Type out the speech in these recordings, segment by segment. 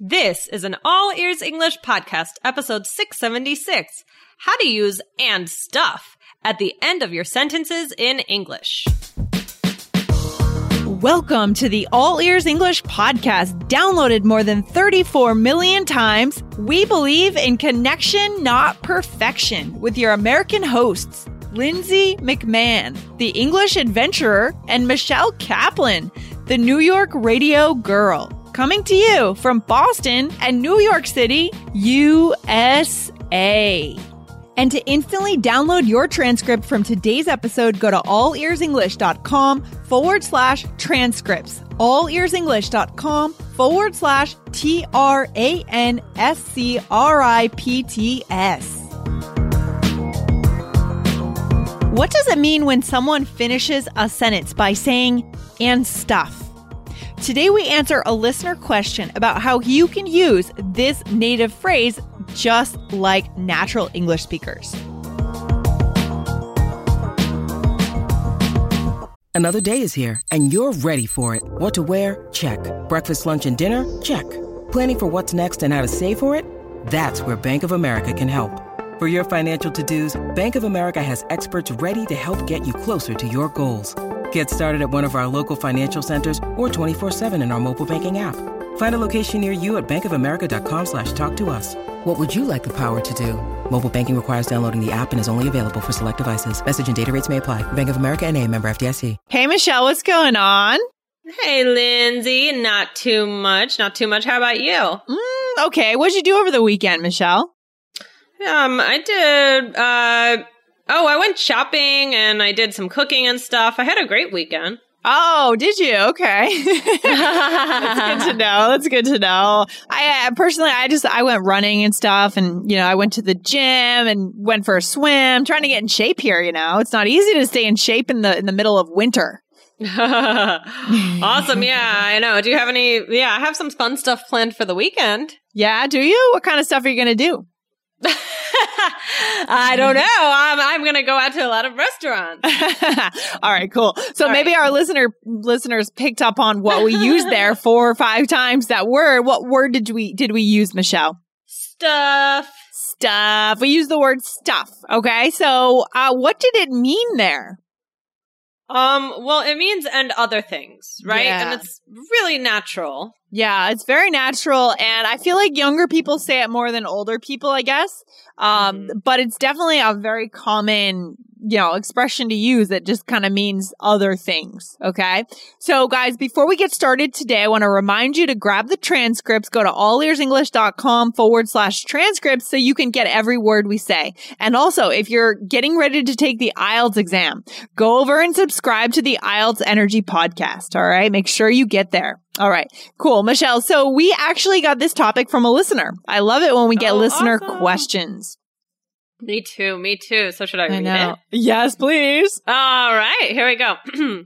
This is an All Ears English podcast, episode 676 How to Use and Stuff at the end of your sentences in English. Welcome to the All Ears English podcast, downloaded more than 34 million times. We believe in connection, not perfection, with your American hosts, Lindsay McMahon, the English adventurer, and Michelle Kaplan, the New York radio girl coming to you from Boston and New York City, USA. And to instantly download your transcript from today's episode, go to allearsenglish.com forward slash transcripts. Allearsenglish.com forward slash T R A N S C R I P T S. What does it mean when someone finishes a sentence by saying and stuff? Today, we answer a listener question about how you can use this native phrase just like natural English speakers. Another day is here, and you're ready for it. What to wear? Check. Breakfast, lunch, and dinner? Check. Planning for what's next and how to save for it? That's where Bank of America can help. For your financial to dos, Bank of America has experts ready to help get you closer to your goals. Get started at one of our local financial centers or 24-7 in our mobile banking app. Find a location near you at bankofamerica.com slash talk to us. What would you like the power to do? Mobile banking requires downloading the app and is only available for select devices. Message and data rates may apply. Bank of America and a member FDIC. Hey, Michelle, what's going on? Hey, Lindsay. Not too much. Not too much. How about you? Mm, okay. What'd you do over the weekend, Michelle? Um, I did, uh, Oh, I went shopping and I did some cooking and stuff. I had a great weekend. Oh, did you? Okay. That's good to know. That's good to know. I uh, personally, I just, I went running and stuff and, you know, I went to the gym and went for a swim, trying to get in shape here, you know. It's not easy to stay in shape in the, in the middle of winter. awesome. Yeah, I know. Do you have any, yeah, I have some fun stuff planned for the weekend. Yeah, do you? What kind of stuff are you going to do? I don't know. I'm, I'm going to go out to a lot of restaurants. All right, cool. So All maybe right. our listener listeners picked up on what we used there four or five times that word. What word did we did we use, Michelle? Stuff. Stuff. We used the word stuff. Okay. So, uh, what did it mean there? Um, well, it means and other things, right? Yeah. And it's really natural. Yeah, it's very natural. And I feel like younger people say it more than older people, I guess. Um, mm-hmm. but it's definitely a very common you know, expression to use that just kind of means other things. Okay. So guys, before we get started today, I want to remind you to grab the transcripts, go to allearsenglish.com forward slash transcripts so you can get every word we say. And also, if you're getting ready to take the IELTS exam, go over and subscribe to the IELTS Energy podcast. All right. Make sure you get there. All right. Cool. Michelle. So we actually got this topic from a listener. I love it when we get oh, listener awesome. questions. Me too. Me too. So should I, I read know. it? Yes, please. All right. Here we go.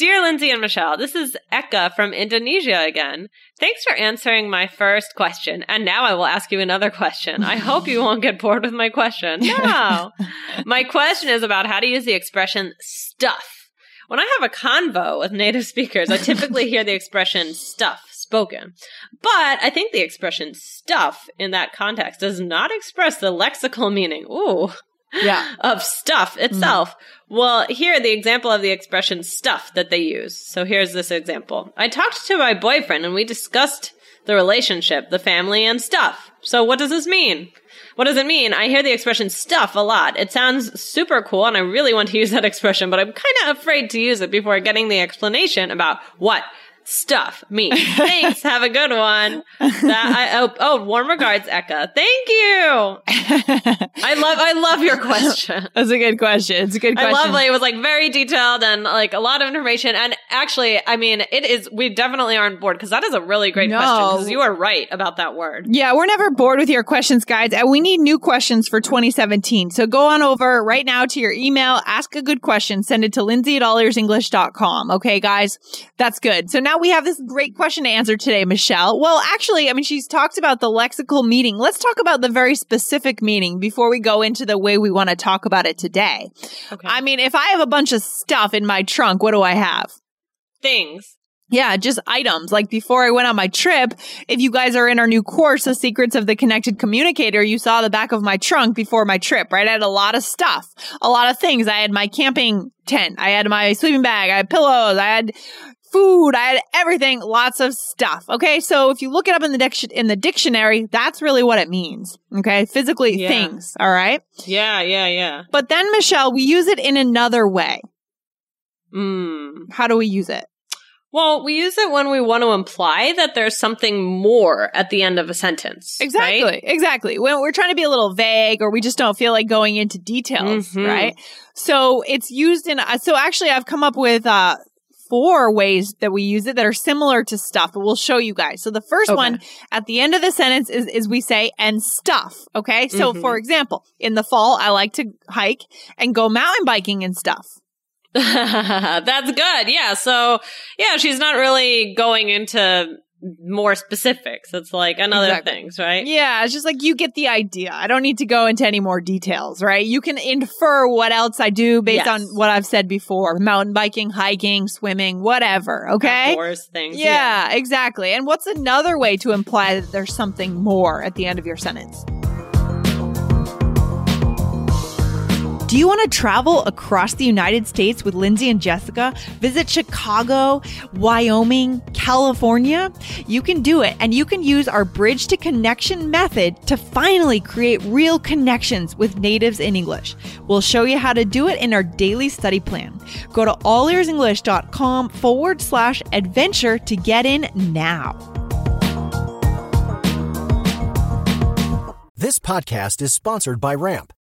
Dear Lindsay and Michelle, this is Eka from Indonesia again. Thanks for answering my first question. And now I will ask you another question. I hope you won't get bored with my question. No. my question is about how to use the expression stuff. When I have a convo with native speakers, I typically hear the expression stuff spoken. But I think the expression stuff in that context does not express the lexical meaning. Ooh. Yeah. Of stuff itself. Mm. Well, here the example of the expression stuff that they use. So here's this example. I talked to my boyfriend and we discussed the relationship, the family, and stuff. So what does this mean? What does it mean? I hear the expression stuff a lot. It sounds super cool and I really want to use that expression, but I'm kind of afraid to use it before getting the explanation about what stuff me. Thanks. Have a good one. That I, oh, oh, warm regards, Eka. Thank you. I love, I love your question. That's a good question. It's a good question. I love like, it was like very detailed and like a lot of information. And actually, I mean, it is, we definitely aren't bored because that is a really great no. question because you are right about that word. Yeah. We're never bored with your questions, guys. And we need new questions for 2017. So go on over right now to your email, ask a good question, send it to lindsay at allearsenglish.com. Okay, guys. That's good. So now we have this great question to answer today, Michelle. Well, actually, I mean, she's talked about the lexical meaning. Let's talk about the very specific meaning before we go into the way we want to talk about it today. Okay. I mean, if I have a bunch of stuff in my trunk, what do I have? Things. Yeah, just items. Like before I went on my trip, if you guys are in our new course, The Secrets of the Connected Communicator, you saw the back of my trunk before my trip, right? I had a lot of stuff, a lot of things. I had my camping tent. I had my sleeping bag. I had pillows. I had food. I had everything, lots of stuff. Okay. So if you look it up in the dic- in the dictionary, that's really what it means. Okay. Physically Yeah. things. All right. Yeah, yeah, yeah. But then Michelle, we use it in another way. Mm. How do we use it? Well, we use it when we want to imply that there's something more at the end of a sentence. Exactly. right? Exactly. When we're trying to be a little vague or we just don't feel like going into details, Mhm. right? So it's used in, uh, so actually I've come up with, uh, four ways that we use it that are similar to stuff, but we'll show you guys. So the first Okay. one at the end of the sentence is, is we say and stuff. Okay. So Mhm. for example, in the fall, I like to hike and go mountain biking and stuff. That's good. Yeah. So, yeah, she's not really going into more specifics. It's like another Exactly. things, right? Yeah, it's just like you get the idea. I don't need to go into any more details, right? You can infer what else I do based Yes. on what I've said before mountain biking, hiking, swimming, whatever. Okay. Outdoors things. Yeah, exactly. And what's another way to imply that there's something more at the end of your sentence? Do you want to travel across the United States with Lindsay and Jessica? Visit Chicago, Wyoming, California? You can do it, and you can use our Bridge to Connection method to finally create real connections with natives in English. We'll show you how to do it in our daily study plan. Go to allearsenglish.com forward slash adventure to get in now. This podcast is sponsored by Ramp.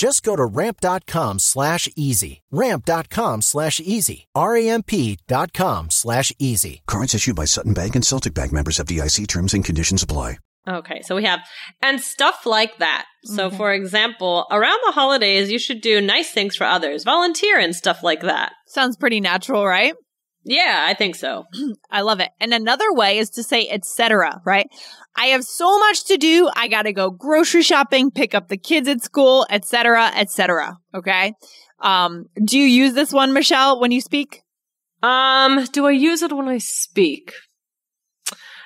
Just go to ramp.com slash easy. Ramp.com slash easy. R-A-M-P dot com slash easy. Cards issued by Sutton Bank and Celtic Bank members FDIC terms and conditions apply. Okay, so we have and stuff like that. So, mm-hmm. for example, around the holidays, you should do nice things for others, volunteer and stuff like that. Sounds pretty natural, right? Yeah, I think so. I love it. And another way is to say etc., right? I have so much to do. I got to go grocery shopping, pick up the kids at school, etc., etc. Okay? Um, do you use this one, Michelle, when you speak? Um, do I use it when I speak?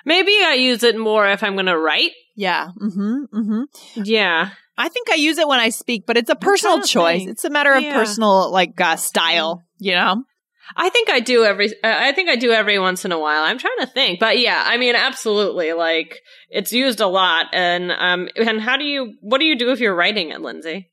Maybe I use it more if I'm going to write. Yeah. Mhm. Mhm. Yeah. I think I use it when I speak, but it's a personal choice. think. It's a matter of Yeah. personal like uh, style, you know? I think I do every. uh, I think I do every once in a while. I'm trying to think, but yeah, I mean, absolutely. Like it's used a lot, and um, and how do you? What do you do if you're writing it, Lindsay?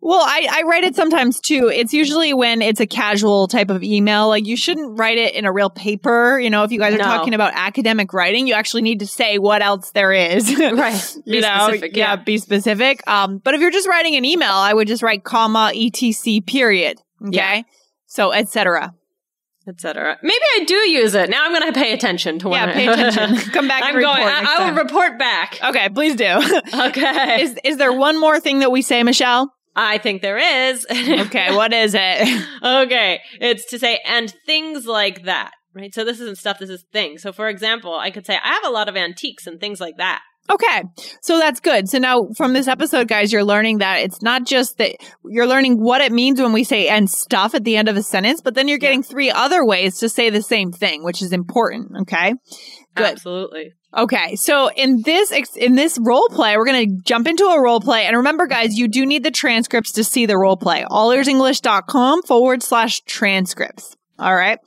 Well, I, I write it sometimes too. It's usually when it's a casual type of email. Like you shouldn't write it in a real paper. You know, if you guys are No. talking about academic writing, you actually need to say what else there is. Right. you know, specific, yeah. yeah. be specific. Um, but if you're just writing an email, I would just write comma etc. Period. Okay. Yeah. So etc. Etc. Maybe I do use it. Now I'm going to pay attention to when Yeah, pay attention. Come back I'm and going. I, I will report back. Okay, please do. Okay. is is there one more thing that we say, Michelle? I think there is. Okay, what is it? okay. It's to say, and things like that, right? So this isn't stuff, this is things. So for example, I could say, I have a lot of antiques and things like that. Okay. So that's good. So now from this episode, guys, you're learning that it's not just that you're learning what it means when we say and stuff at the end of a sentence, but then you're getting three other ways to say the same thing, which is important. Okay. Good. Absolutely. Okay. So in this, ex- in this role play, we're going to jump into a role play. And remember, guys, you do need the transcripts to see the role play. allearsenglish.com forward slash transcripts. All right.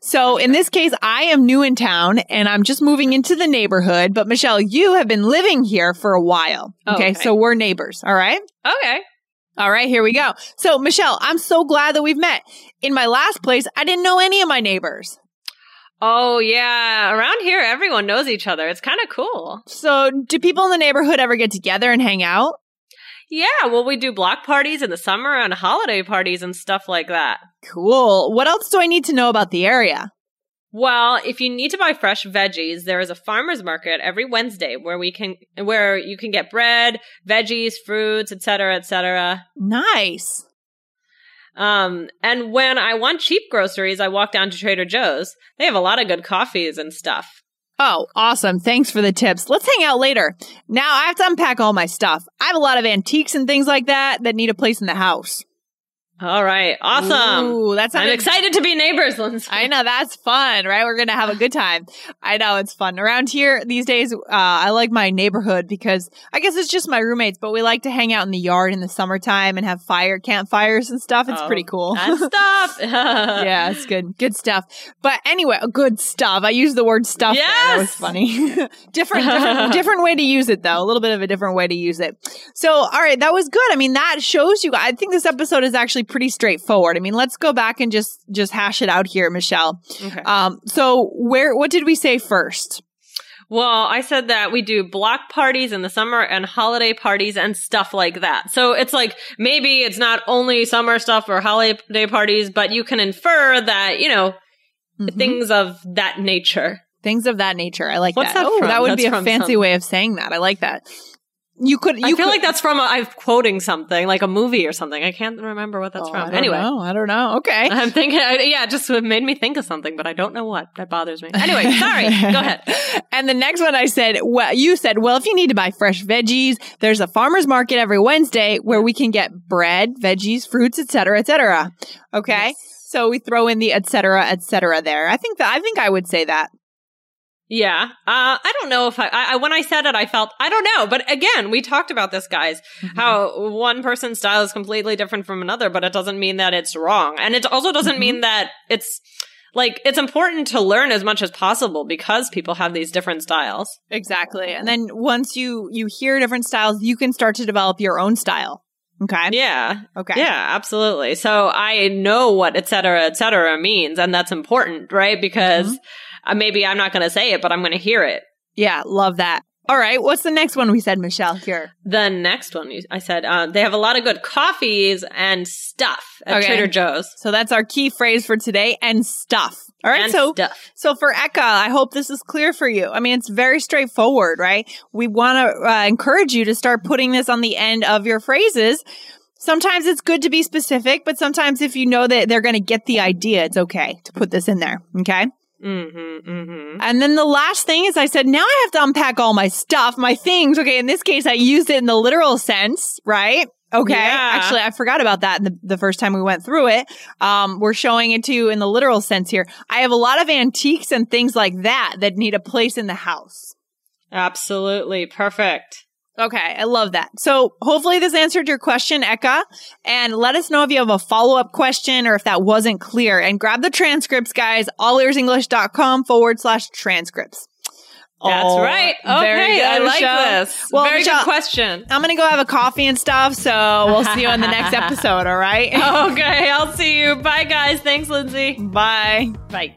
So in this case, I am new in town and I'm just moving into the neighborhood. But Michelle, you have been living here for a while. Oh, okay. Okay. So we're neighbors. All right. Okay. All right, here we go. So, Michelle, I'm so glad that we've met. In my last place, I didn't know any of my neighbors. Oh, yeah. Around here, everyone knows each other. It's kind of cool. So, do people in the neighborhood ever get together and hang out? Yeah, well, we do block parties in the summer and holiday parties and stuff like that. Cool. What else do I need to know about the area? Well, if you need to buy fresh veggies, there is a farmers market every Wednesday where we can where you can get bread, veggies, fruits, etc., etc. Nice. Um, and when I want cheap groceries, I walk down to Trader Joe's. They have a lot of good coffees and stuff. Oh, awesome. Thanks for the tips. Let's hang out later. Now I have to unpack all my stuff. I have a lot of antiques and things like that that need a place in the house. All right. Awesome. Ooh, that's I'm excited to be neighbors, Lindsay. I know that's fun, right? We're gonna have a good time. I know it's fun around here these days. Uh, I like my neighborhood because I guess it's just my roommates, but we like to hang out in the yard in the summertime and have fire campfires and stuff. It's Oh, pretty cool. That stuff. yeah, it's good, good stuff. But anyway, good stuff. I use the word stuff. there. That was Yes! funny. different, different, different way to use it though. A little bit of a different way to use it. So, all right, that was good. I mean, that shows you. I think this episode is actually pretty straightforward. I mean, let's go back and just just hash it out here, Michelle. Okay. Um, so where what did we say first? Well, I said that we do block parties in the summer and holiday parties and stuff like that. So it's like maybe it's not only summer stuff or holiday parties, but you can infer that, you know, Mhm. things of that nature. Things of that nature. I like What's that. that oh, from? that would That's be a fancy way of saying that. I like that. You could. You I feel could, like that's from a, I'm quoting something, like a movie or something. I can't remember what that's Oh, from. don't Anyway. know. I don't know. Okay. I'm thinking, I- yeah, it just made me think of something, but I don't know what. That bothers me. Anyway, sorry. Go ahead. And the next one I said, well, you said, well, if you need to buy fresh veggies, there's a farmer's market every Wednesday where we can get bread, veggies, fruits, etc., etc. Okay. So we throw in the etc., etc. there. I think that, I think I would say that. Yeah. Uh, I don't know if I, I, when I said it, I felt, I don't know. But again, we talked about this, guys, Mm-hmm. how one person's style is completely different from another, but it doesn't mean that it's wrong. And it also doesn't Mm-hmm. mean that it's, like, it's important to learn as much as possible because people have these different styles. Exactly. And then once you, you hear different styles, you can start to develop your own style. Okay. Yeah. Okay. Yeah, absolutely. So I know what et cetera, et cetera means, and that's important, right? Because Mm-hmm. Uh, maybe I'm not going to say it, but I'm going to hear it. Yeah. Love that. All right. What's the next one we said, Michelle, here? The next one, you- I said, uh, they have a lot of good coffees and stuff at Okay. Trader Joe's. So that's our key phrase for today and stuff. All right. and so stuff. So for Eka, I hope this is clear for you. I mean, it's very straightforward, right? We want to uh, encourage you to start putting this on the end of your phrases. Sometimes it's good to be specific, but sometimes if you know that they're going to get the idea, it's okay to put this in there. Okay. Mm-hmm, mm-hmm. And then the last thing is I said, now I have to unpack all my stuff, my things. Okay. In this case, I used it in the literal sense, right? Okay. Yeah. Actually, I forgot about that the, the first time we went through it. Um, we're showing it to you in the literal sense here. I have a lot of antiques and things like that that need a place in the house. Absolutely. Perfect. Okay, I love that. So hopefully this answered your question, Eka. And let us know if you have a follow-up question or if that wasn't clear. And grab the transcripts, guys, allearsenglish.com forward slash transcripts. That's Oh, right. Okay. I like this. Well, Very Michelle- good question. I'm going to go have a coffee and stuff. So we'll see you on the next episode. All right. Okay. I'll see you. Bye, guys. Thanks, Lindsay. Bye. Bye.